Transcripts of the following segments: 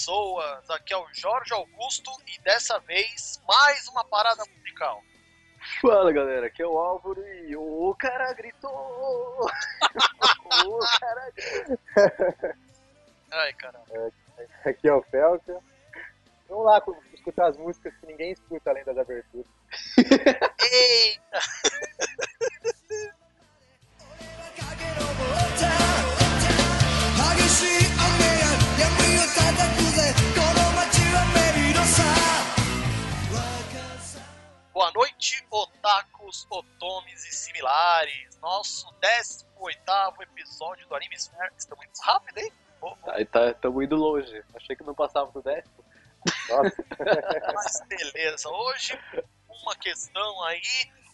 pessoas, aqui é o Jorge Augusto e dessa vez mais uma parada musical. Fala galera, aqui é o Álvaro e o cara gritou! o cara gritou! Ai caramba. Aqui é o Felca. Vamos lá escutar as músicas que ninguém escuta além das aberturas. Eita! she amazing. Boa noite, otakus, otomes e similares. Nosso 18 episódio do Anime Sphere. Estamos tá indo rápido, hein? Oh. Tá, tá, estamos indo longe. Achei que não passava do 10. Mas beleza, hoje uma questão aí.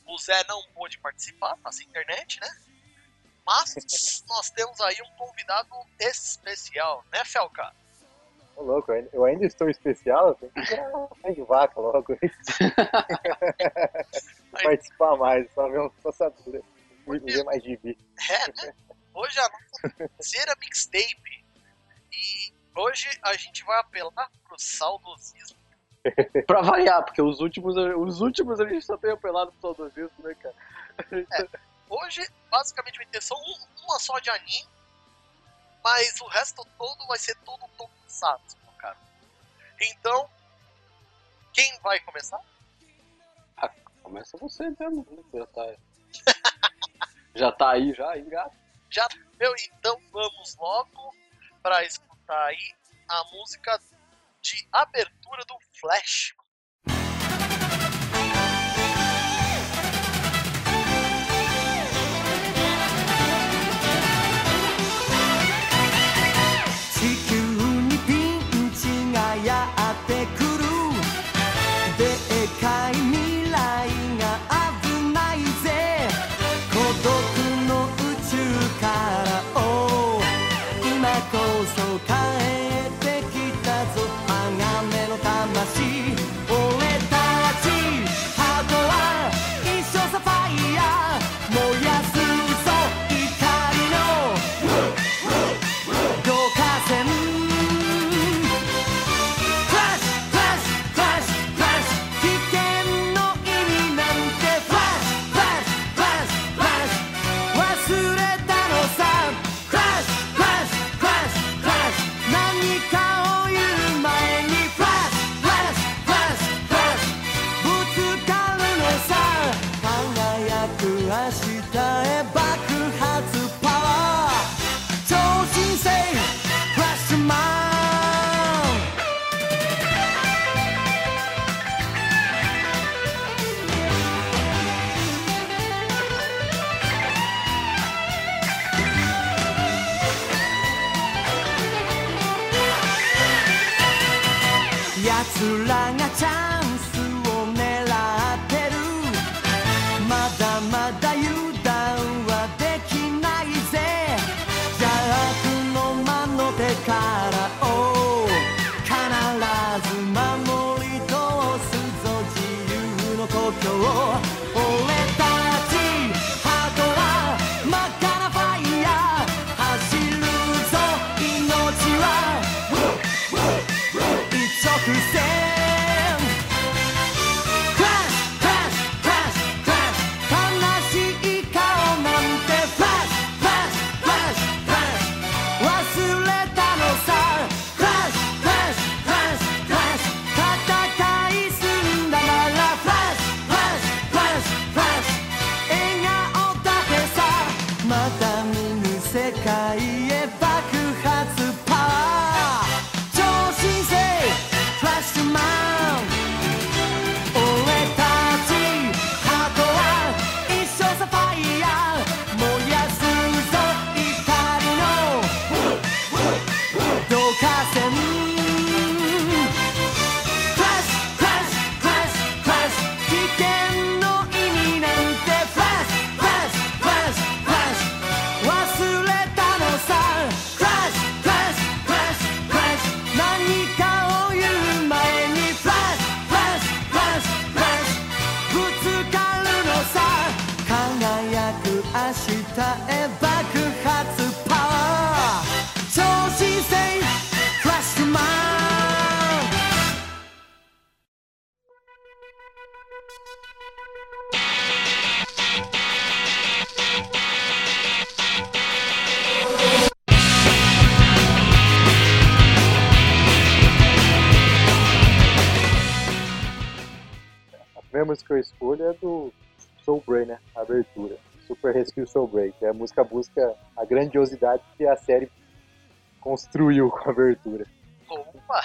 O Zé não pôde participar, passa internet, né? Mas nós temos aí um convidado especial, né, Felca? Ô, louco, eu ainda estou especial, tem que de vaca logo. Participar mais, só ver um saber ler mais de bi. É, né? Hoje a nossa terceira mixtape. E hoje a gente vai apelar pro saudosismo. pra variar, porque os últimos, os últimos a gente só tem apelado pro saudosismo, né, cara? É, hoje, basicamente, vai ter só um, uma só de anime mas o resto todo vai ser todo tokusatsu, cara. Então, quem vai começar? Ah, começa você mesmo, né? Já tá, já tá aí, já. Já, meu, então vamos logo para escutar aí a música de abertura do Flash, 奴らがちゃん que eu escolho é do Soul Brain, né? A abertura. Super Rescue Soul Brain, que é a música busca a grandiosidade que a série construiu com a abertura. Opa!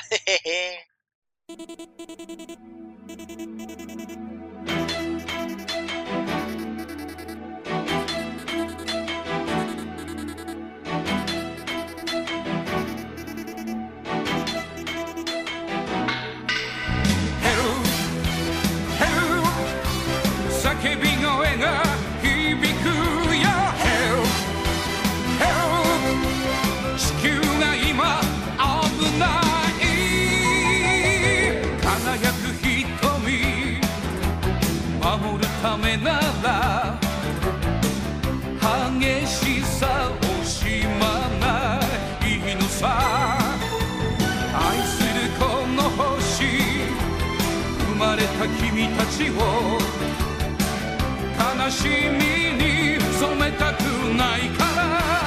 が響くよ Help! 地球が今危ない輝く瞳守るためなら激しさを惜しまないのさ愛するこの星生まれた君たちを悲しみに染めたくないから。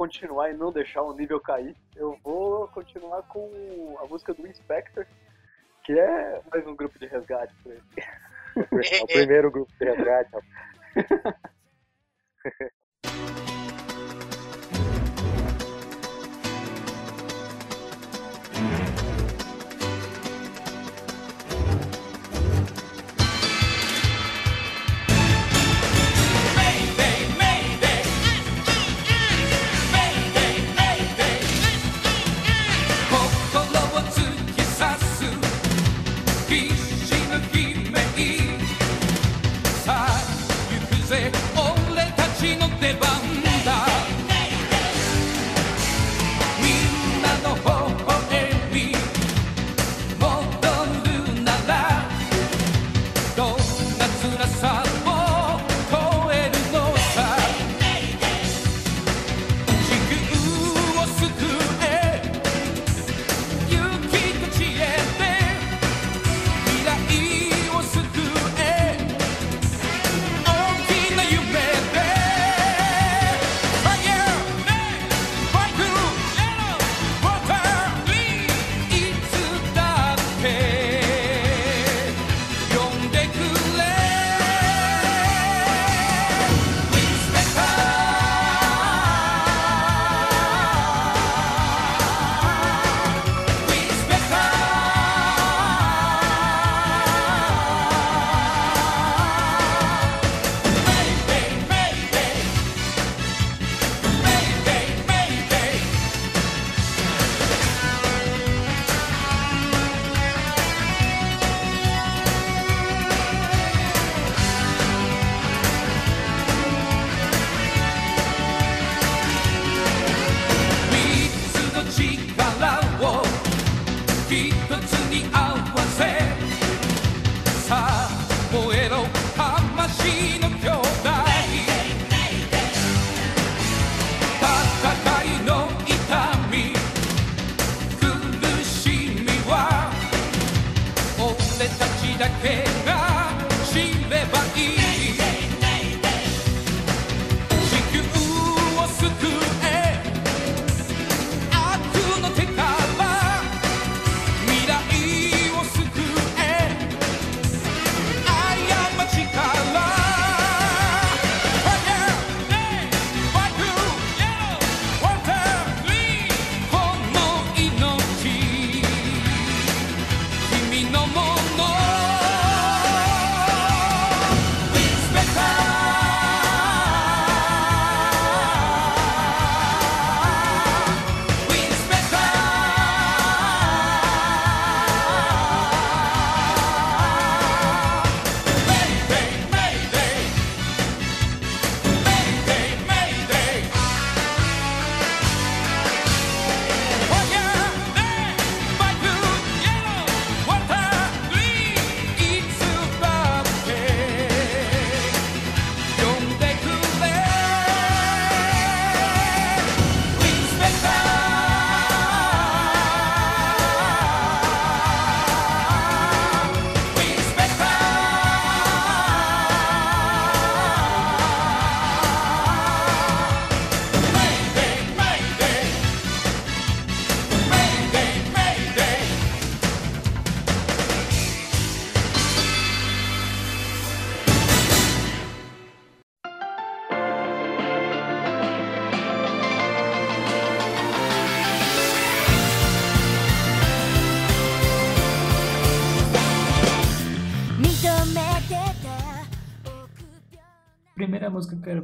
continuar e não deixar o nível cair, eu vou continuar com a música do Inspector, que é mais um grupo de resgate pra ele. é o primeiro grupo de resgate.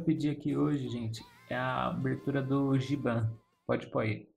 pedir aqui hoje, gente, é a abertura do Giban. Pode pôr aí.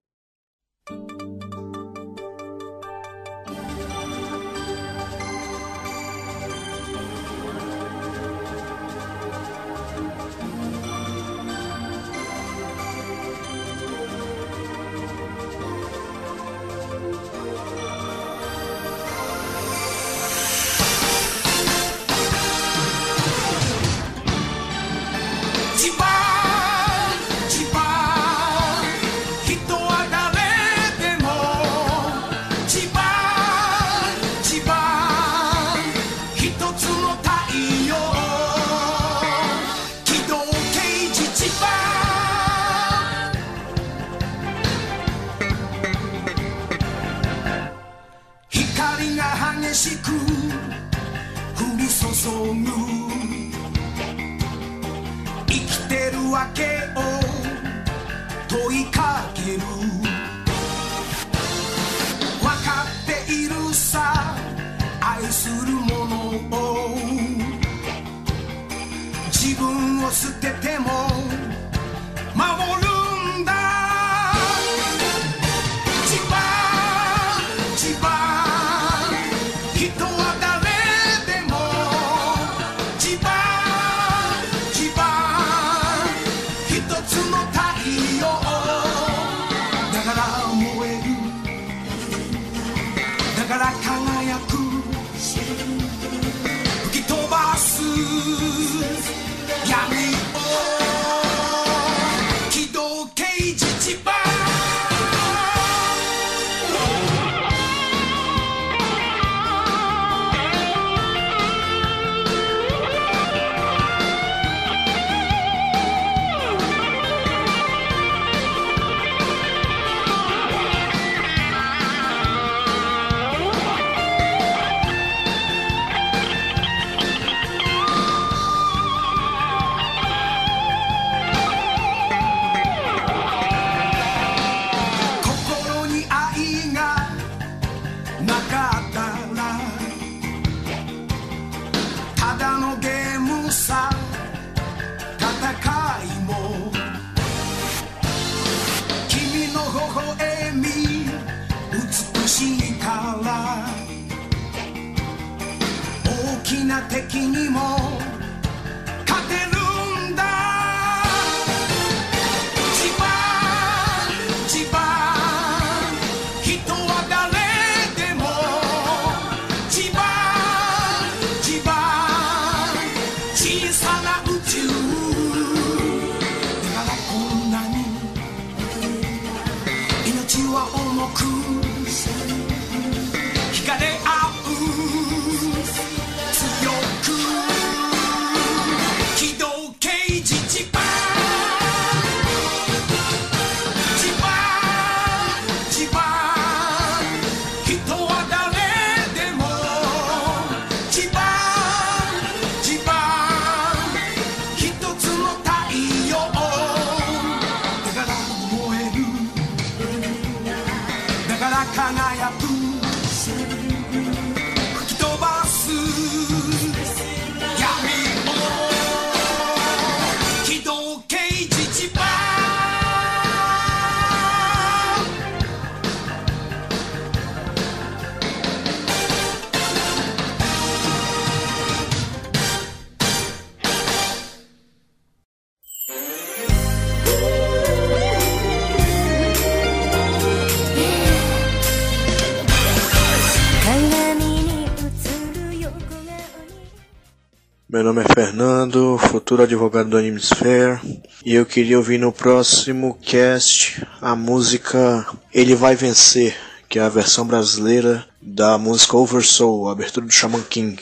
Meu nome é Fernando, futuro advogado do Animesphere, e eu queria ouvir no próximo cast a música Ele Vai Vencer, que é a versão brasileira da música Oversoul, a abertura do Shaman King.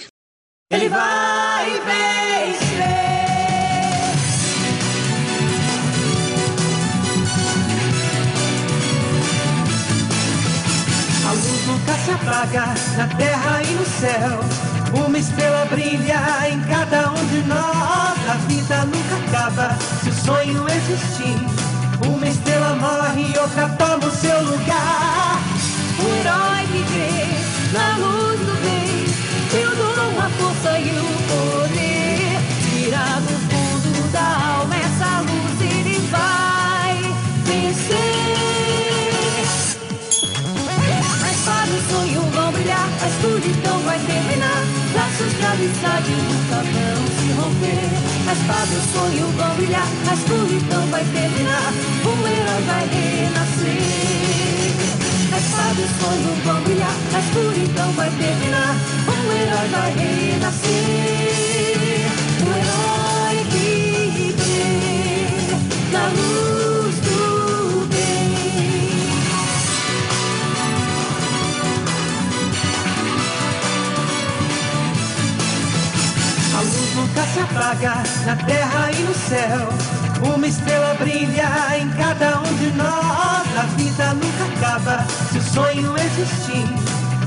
Ele vai vencer. A luz nunca se apaga na terra e no céu. Uma estrela brilha em cada um de nós. A vida nunca acaba se o sonho existir. Uma estrela morre e outra toma o seu lugar. O herói que crê na luz do bem. Eu dou a força e o poder. Tira do fundo da alma essa luz. Ele vai vencer. Vai terminar. Laços de amizade nunca vão se romper. A espada o sonho vão brilhar, a escuridão vai terminar. Um herói vai renascer. A espada o sonho vão brilhar, a escuridão vai terminar. Um herói vai renascer. O herói que crê na luz na terra e no céu. Uma estrela brilha em cada um de nós. A vida nunca acaba se o sonho existir.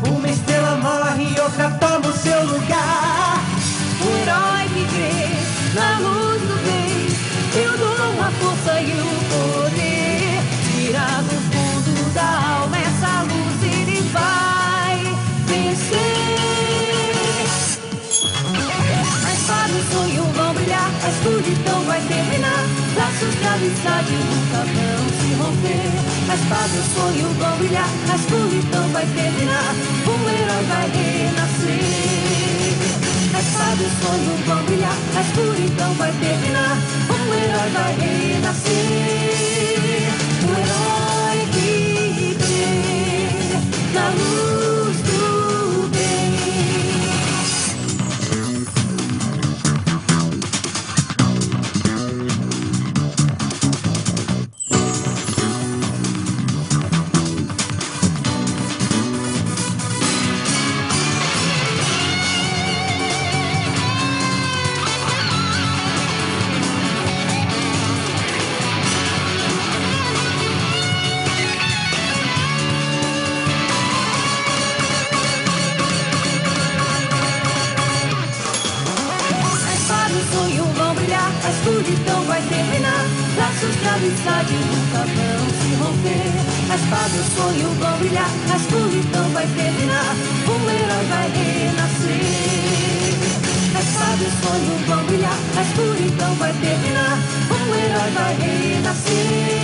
Uma estrela morre e outra toma o seu lugar. O herói que crê na luz do bem. Eu dou a força e o poder. Tira do fundo da alma a escuridão vai terminar. Laços de amizade nunca vão se romper. A espada o sonho vão brilhar, a escuridão vai terminar. Um herói vai renascer. A espada o sonho vão brilhar, a escuridão vai terminar. Um herói vai renascer. O herói que crê na luz A espada o sonho vão brilhar, a escuridão vai terminar. Um herói vai renascer. A espada o sonho vão brilhar, a escuridão vai terminar. Um herói vai renascer.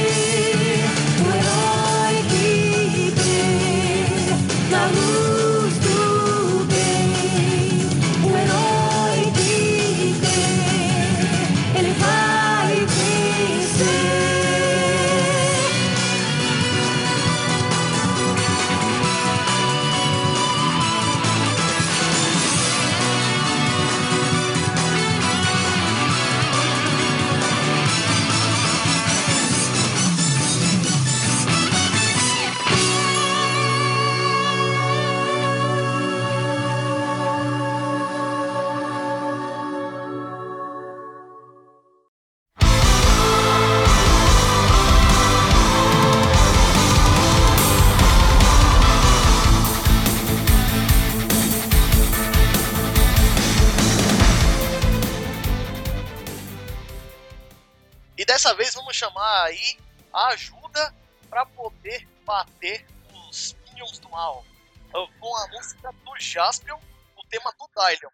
Vez vamos chamar aí a ajuda para poder bater os Minions do Mal. Então, Com a música do Jaspion, o tema do Dylion.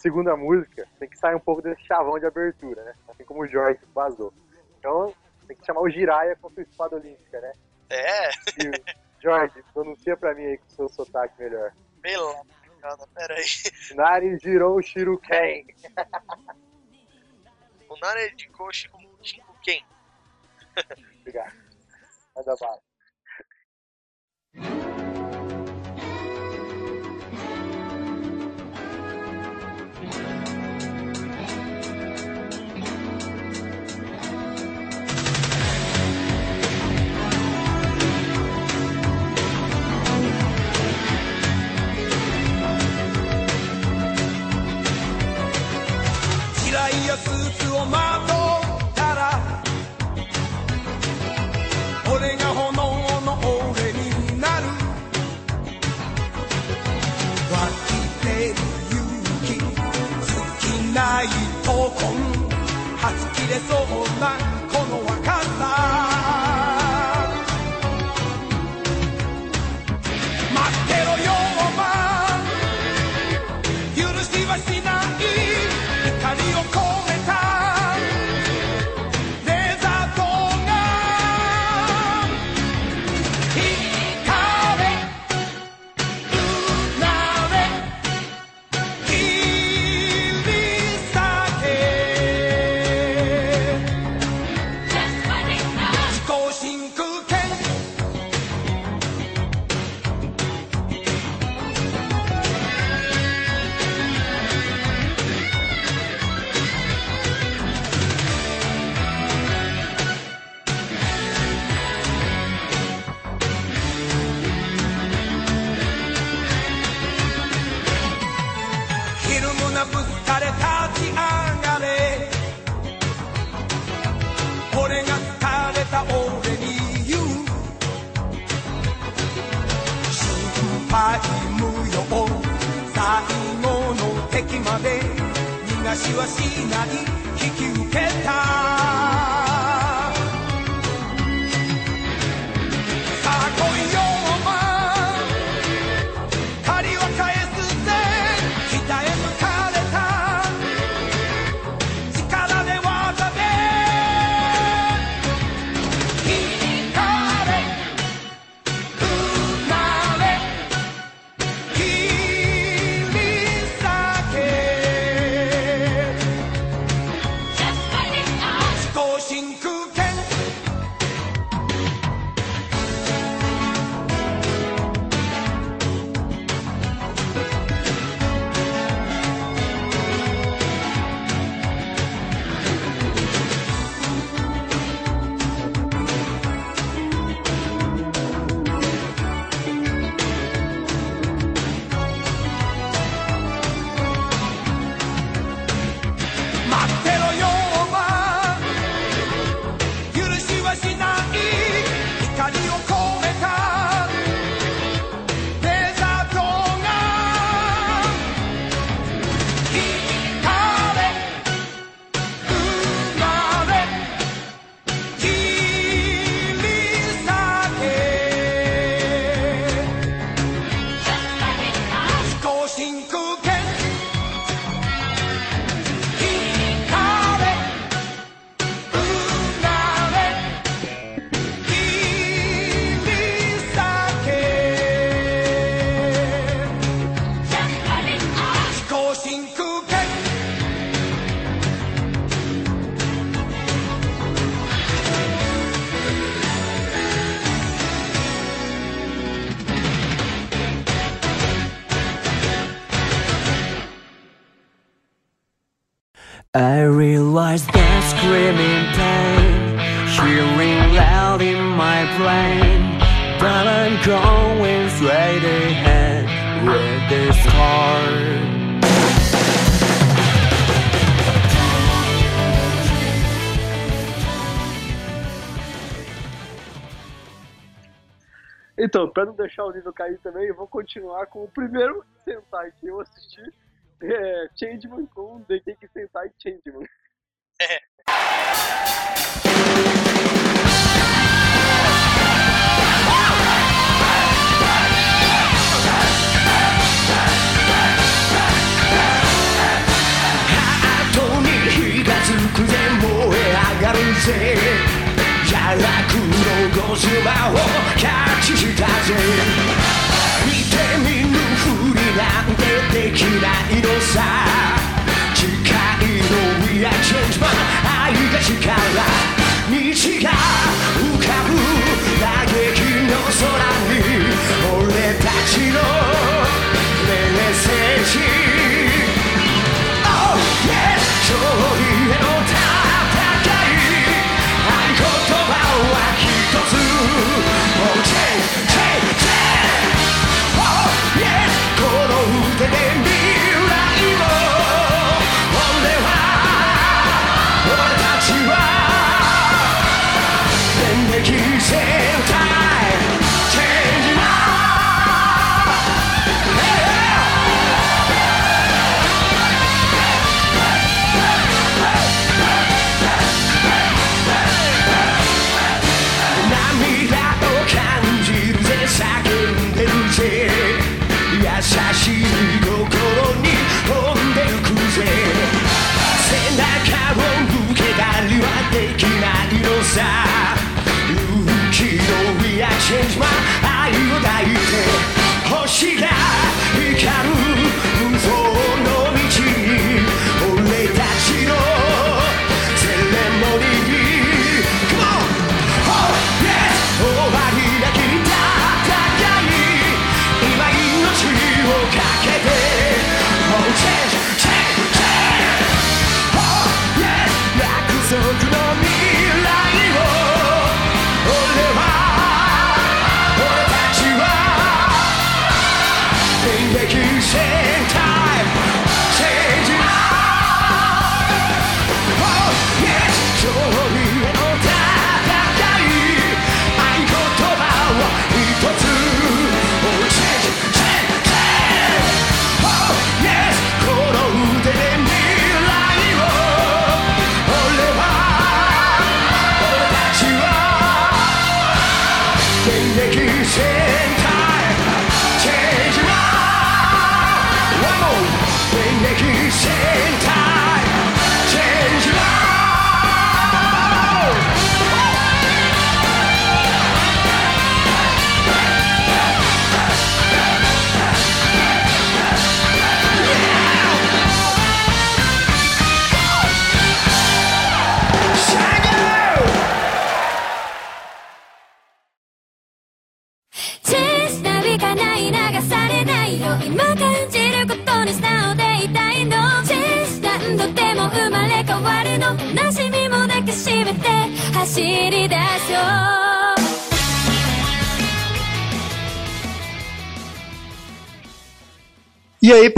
Segunda música, tem que sair um pouco desse chavão de abertura, né? Assim como o Jorge vazou. Então, tem que chamar o Jiraya com sua espada olímpica, né? É, E, Jorge, pronuncia pra mim aí com o seu sotaque melhor. pela cara, pera aí. Nari Jirou Shiruken. O Koshi com Shinkuken. Obrigado. Manda bala. やスーツをまとったら俺が炎の俺になる。湧き出る勇気尽きない闘魂はち切れそうな話はしない。引き受けた deixar o nível cair também e vou continuar com o primeiro Sentai que eu assisti, é, Changeman com The Cake Sentai Changeman. É.「やらくろの島をキャッチしたぜ。見て見ぬふりなんてできないのさ。次いの We are change man 愛が力が浮かぶ嘆きの空。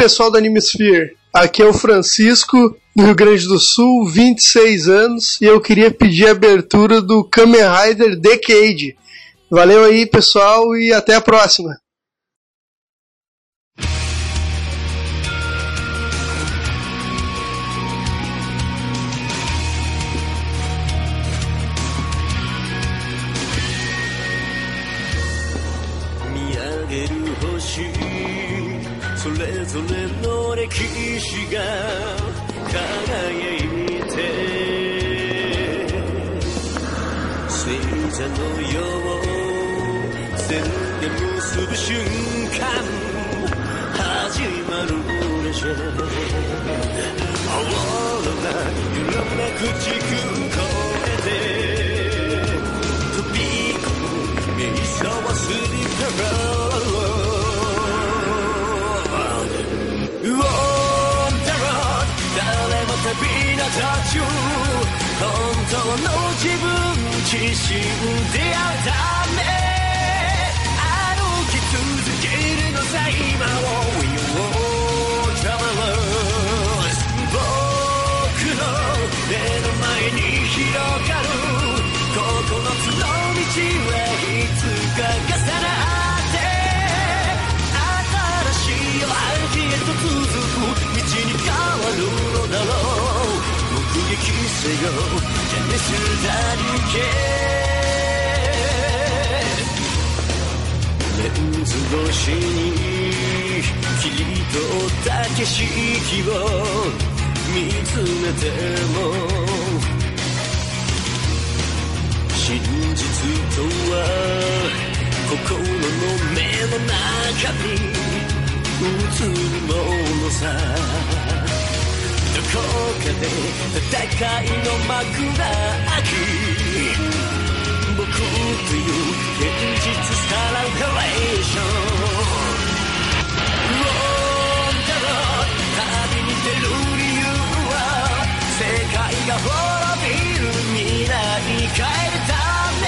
pessoal do Animesphere, aqui é o Francisco, do Rio Grande do Sul, 26 anos, e eu queria pedir a abertura do Kamen Rider Decade. Valeu aí, pessoal, e até a próxima! で騎士が輝いて星座のよう線で結ぶ瞬間始まるオレシェオーロラ揺らめく時空越えてびなたちを本当の自分自身であるため歩き続けるのさ今を We won't lose 僕の目の前に広がる9つの道はいつか重なって新しい歩きへと続く変わるのだろう目撃せよジェネスダリケレンズ越しに切り取った景色を見つめても真実とは心の目の中に映るものさどこかで戦いの幕が開き僕という現実さらカレーション。旅に出る理由は世界が滅びる未来に変えるため。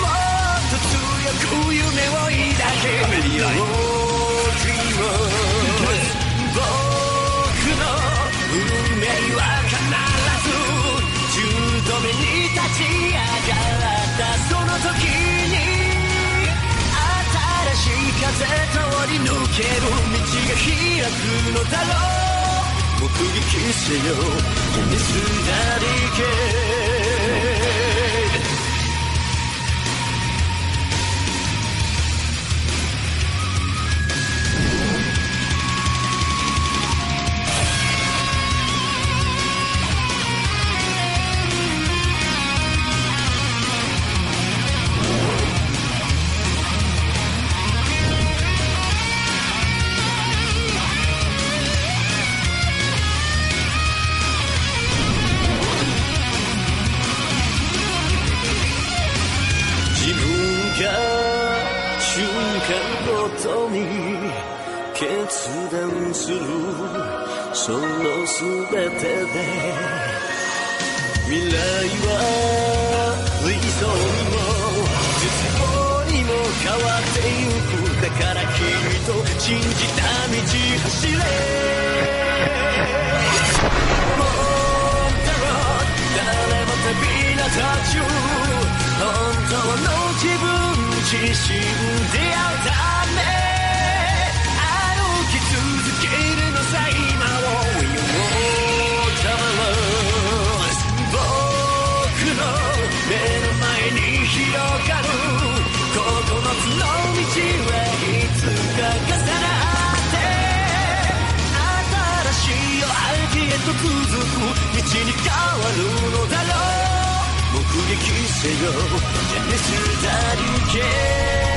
もっと強く夢を抱け。未来を Dreamers 命は必ず10度目に立ち上がったその時に新しい風通り抜ける道が開くのだろう目撃せよ。ジェネスダリするその全てで未来は理想にも絶望にも変わってゆく。だからきっと信じた道走れもうだろ誰も旅立た中本当の自分自身出会うためいつか重なって新しい愛機へと続く。道に変わるのだろう。目撃せよ。ジェネスダリケー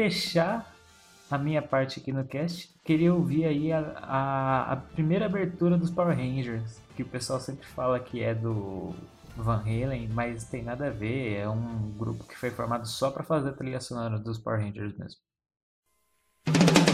fechar a minha parte aqui no cast, queria ouvir aí a, a, a primeira abertura dos Power Rangers, que o pessoal sempre fala que é do Van Halen, mas tem nada a ver, é um grupo que foi formado só para fazer a trilha sonora dos Power Rangers mesmo.「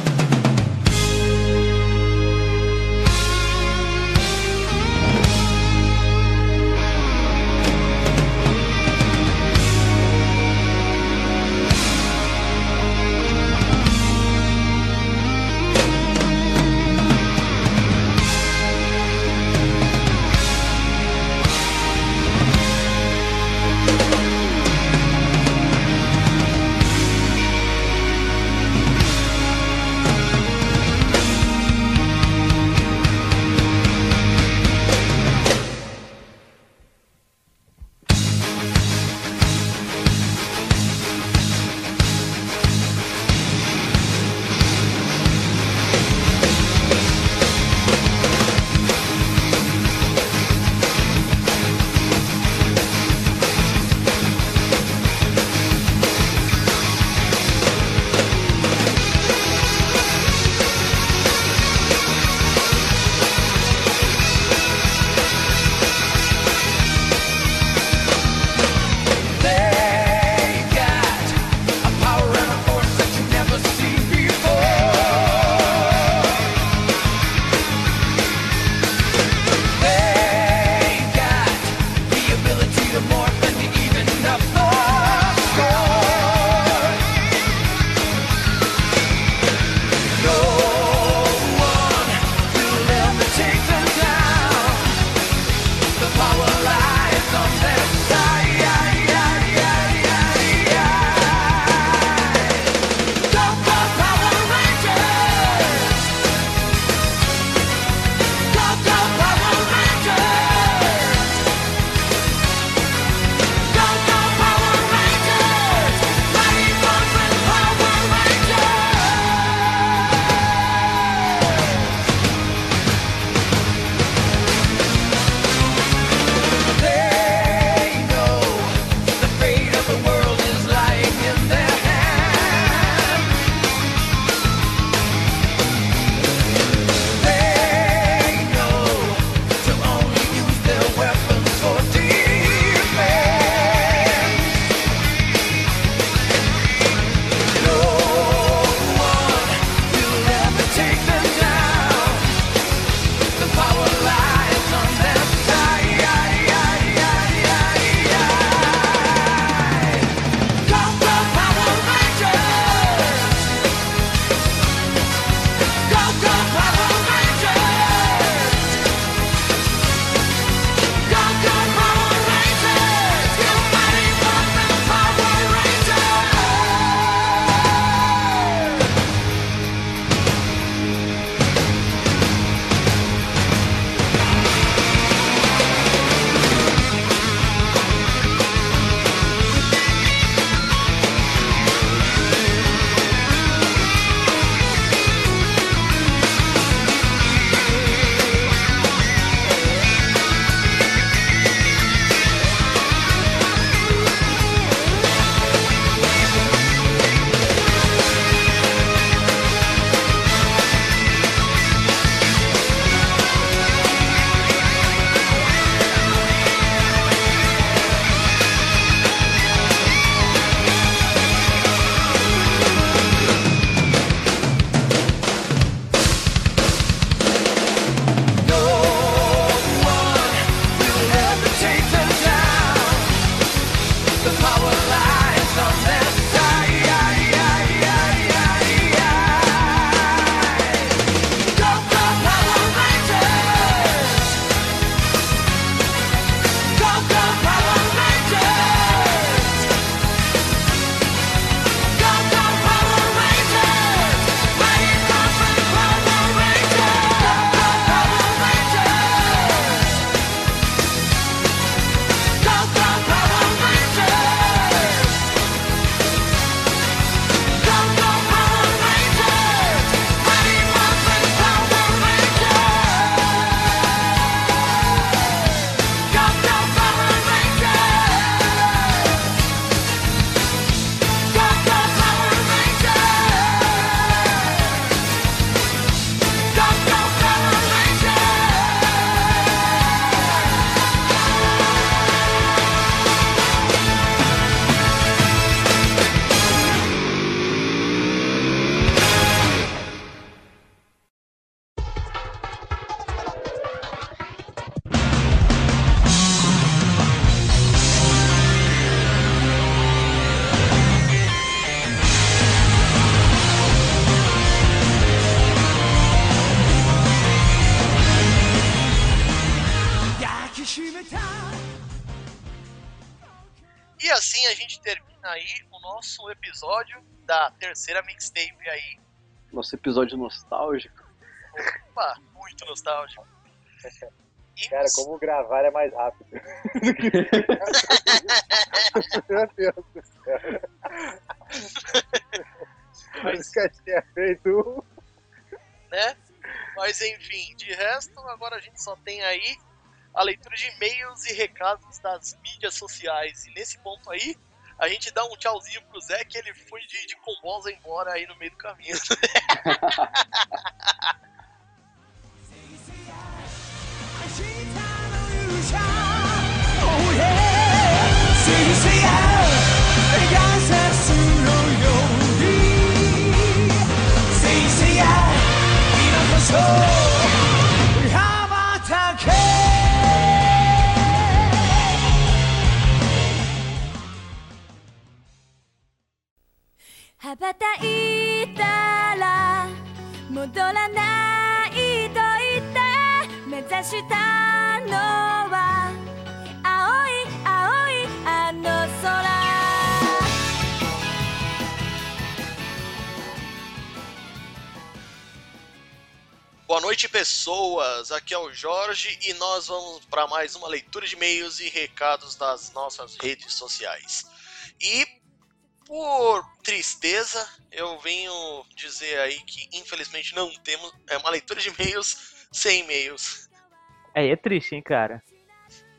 da terceira mixtape aí. Nosso episódio nostálgico. Opa, muito nostálgico. E Cara, como gravar é mais rápido. Meu Deus do céu. Mas que tinha feito né? Mas enfim, de resto, agora a gente só tem aí a leitura de e-mails e recados das mídias sociais. E nesse ponto aí, a gente dá um tchauzinho pro Zé que ele foi de, de combosa embora aí no meio do caminho.「pessoas. Aqui é o Jorge e nós vamos para mais uma leitura de e-mails e recados das nossas redes sociais. E por tristeza, eu venho dizer aí que infelizmente não temos é uma leitura de e-mails sem e-mails. Aí é triste, hein, cara.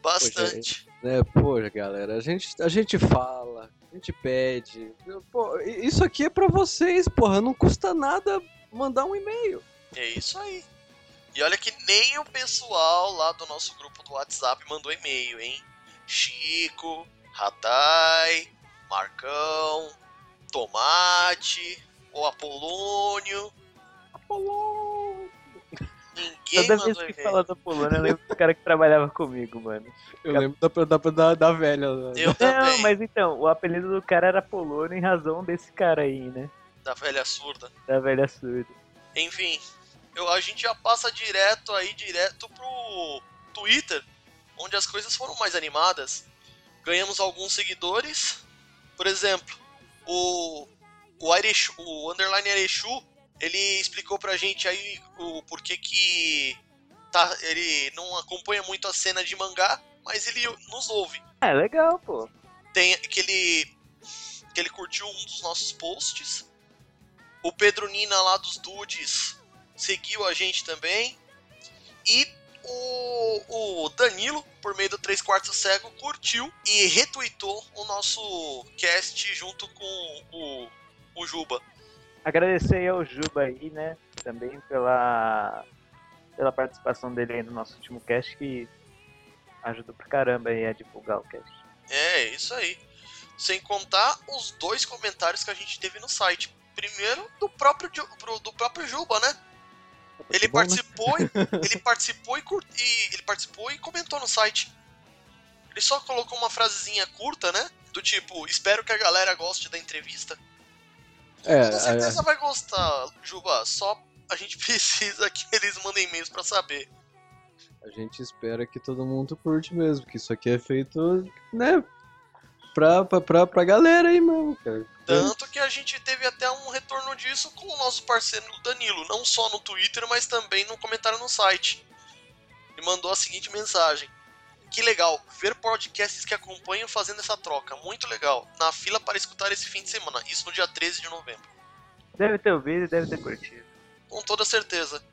Bastante. É, poxa, galera, a gente, a gente fala, a gente pede. Pô, isso aqui é pra vocês, porra, não custa nada mandar um e-mail. É isso aí. E olha que nem o pessoal lá do nosso grupo do WhatsApp mandou e-mail, hein? Chico, Radai, Marcão, Tomate, o Apolônio. Apolônio! Ninguém Toda vez que fala do Polônia, eu lembro do cara que trabalhava comigo, mano. Eu lembro da, da, da, da velha. né? Eu Não, também, mas então, o apelido do cara era Polônio em razão desse cara aí, né? da velha surda. Da velha surda. Enfim, eu, a gente já passa direto aí, direto pro Twitter, onde as coisas foram mais animadas. Ganhamos alguns seguidores. Por exemplo, o, o, Airechu, o Underline Arechu, ele explicou pra gente aí o porquê que tá, ele não acompanha muito a cena de mangá, mas ele nos ouve. É, legal, pô. Tem que ele, que ele curtiu um dos nossos posts. O Pedro Nina lá dos Dudes seguiu a gente também. E o, o Danilo, por meio do 3 quartos cego, curtiu e retweetou o nosso cast junto com o, o Juba. Agradecer ao Juba aí, né? Também pela, pela participação dele aí no nosso último cast, que ajudou pra caramba aí a divulgar o cast. É, isso aí. Sem contar os dois comentários que a gente teve no site. Primeiro, do próprio, do próprio Juba, né? Ele bom, né? participou, e- ele participou e, e- ele participou e comentou no site. Ele só colocou uma frasezinha curta, né? Do tipo, espero que a galera goste da entrevista. É, Com é, certeza vai gostar, Juba. Só a gente precisa que eles mandem e-mails pra saber. a gente espera que todo mundo curte mesmo, que isso aqui é feito, né, pra, pra, pra, pra galera aí mesmo, cara. Tanto que a gente teve até um retorno disso com o nosso parceiro Danilo, não só no Twitter, mas também no comentário no site. Ele mandou a seguinte mensagem: Que legal, ver podcasts que acompanham fazendo essa troca, muito legal. Na fila para escutar esse fim de semana, isso no dia 13 de novembro. Deve ter ouvido e deve ter curtido. Com toda certeza.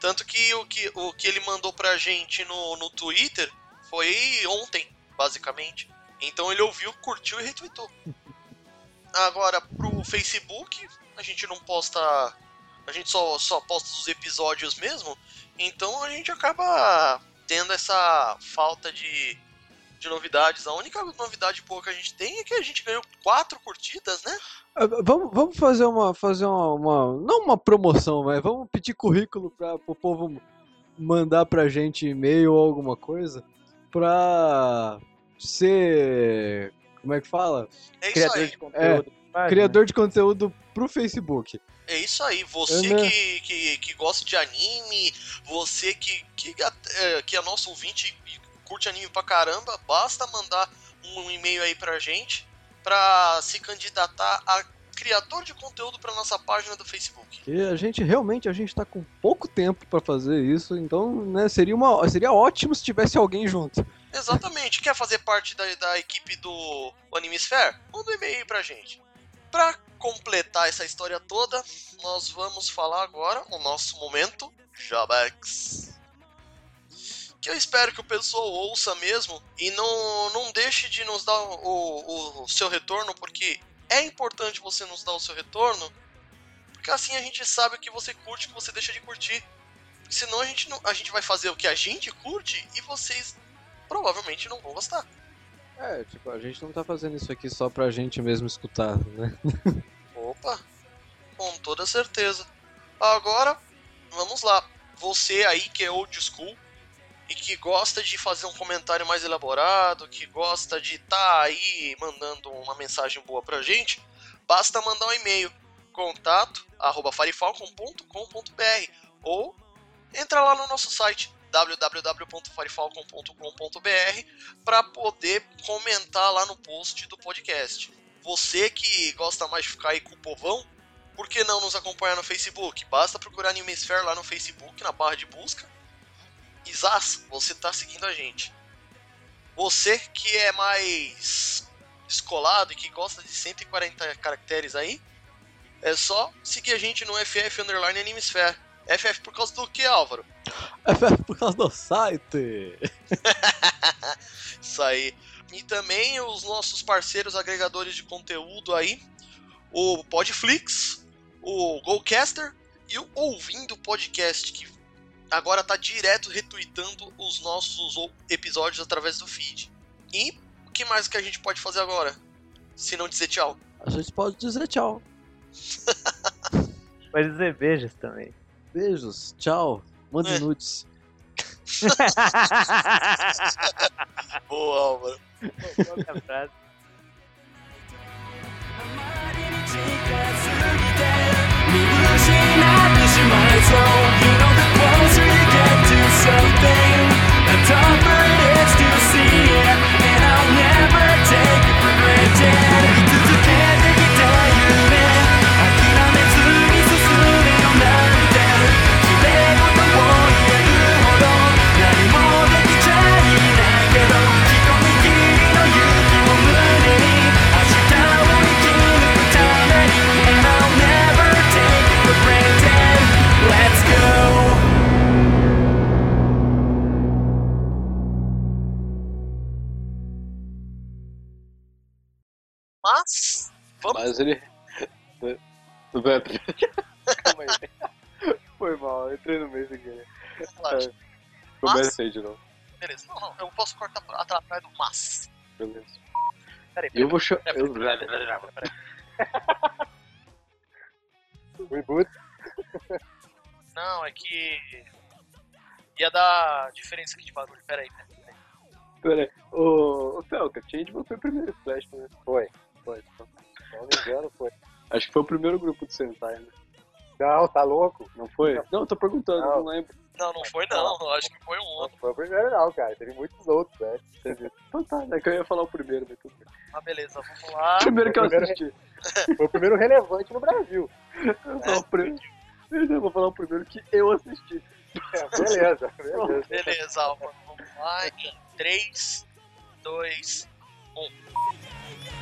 Tanto que o que, o que ele mandou pra gente no, no Twitter foi ontem, basicamente. Então ele ouviu, curtiu e retweetou. Agora, pro Facebook, a gente não posta. A gente só, só posta os episódios mesmo. Então a gente acaba tendo essa falta de, de novidades. A única novidade boa que a gente tem é que a gente ganhou quatro curtidas, né? Ah, Vamos, vamos fazer uma, fazer uma, uma- não uma promoção, mas vamos pedir currículo para o povo mandar pra gente e-mail ou alguma coisa pra ser, como é que fala? É isso Criador aí. de conteúdo. página. Criador de conteúdo pro Facebook. É isso aí, você que, que, que gosta de anime, você que, que, é, que é nosso ouvinte e curte anime pra caramba, basta mandar um e-mail aí pra gente para se candidatar a criador de conteúdo para nossa página do Facebook. Que a gente realmente a gente tá com pouco tempo pra fazer isso, então, né, seria uma seria ótimo se tivesse alguém junto. Exatamente. Quer fazer parte da, da equipe do Animesphere? Manda um e-mail pra gente. Pra completar essa história toda, nós vamos falar agora o nosso momento Jabex. Que eu espero que o pessoal ouça mesmo e não, não deixe de nos dar o, o, o seu retorno, porque é importante você nos dar o seu retorno, porque assim a gente sabe o que você curte e o que você deixa de curtir. Senão a gente, não, a gente vai fazer o que a gente curte e vocês provavelmente não vão gostar. É, tipo, a gente não tá fazendo isso aqui só pra gente mesmo escutar, né? Opa, com toda certeza. Agora, vamos lá. Você aí que é old school e que gosta de fazer um comentário mais elaborado, que gosta de estar tá aí mandando uma mensagem boa pra gente, basta mandar um e-mail contato arroba farifalcon.com.br ou entra lá no nosso site www.farifalcon.com.br para poder comentar lá no post do podcast. Você que gosta mais de ficar aí com o povão, por que não nos acompanhar no Facebook? Basta procurar Animesphere lá no Facebook, na barra de busca. E Zaz, você tá seguindo a gente. Você que é mais descolado e que gosta de 140 caracteres aí, é só seguir a gente no FF Underline Animesphere. FF por causa do que, Álvaro? FF por causa do site. Isso aí. E também os nossos parceiros agregadores de conteúdo aí, o Podflix, o Golcaster e o Ouvindo Podcast, que agora tá direto retweetando os nossos episódios através do feed. E o que mais que a gente pode fazer agora? Se não dizer tchau. A gente pode dizer tchau. Pode dizer beijos também. Beijos, tchau. Manda é. nudes. Boa, Álvaro. Boa Mas, vamos. Mas ele. Tudo bem? Calma aí. Foi mal, eu entrei no meio sem querer. Relaxa. Comecei de novo. Beleza, não, não, eu posso cortar atrás do mas. Beleza. Peraí, Eu vou chamar. peraí, peraí, peraí, peraí, peraí. Reboot. Não, é que. Ia dar diferença aqui de bagulho. Peraí, peraí. peraí. Pera aí. Ô, ô Telka, Changeman foi o primeiro Splash, né? Foi, foi. Se não me engano, foi. Acho que foi o primeiro grupo de Sentai, né? Não, tá louco? Não foi? Não, tô perguntando, Não. não lembro. Não, não foi não. eu Acho que foi um Não outro. foi o primeiro não, cara. Teve muitos outros, né? Então tá, é que eu ia falar o primeiro, mas tudo bem. Ah, beleza, vamos lá. Primeiro que eu assisti. Foi o primeiro relevante no Brasil. Eu vou falar o primeiro. Eu vou falar o primeiro que eu assisti. É, beleza, beleza. Beleza, Álvaro, vamos lá. Em 3, 2, 1.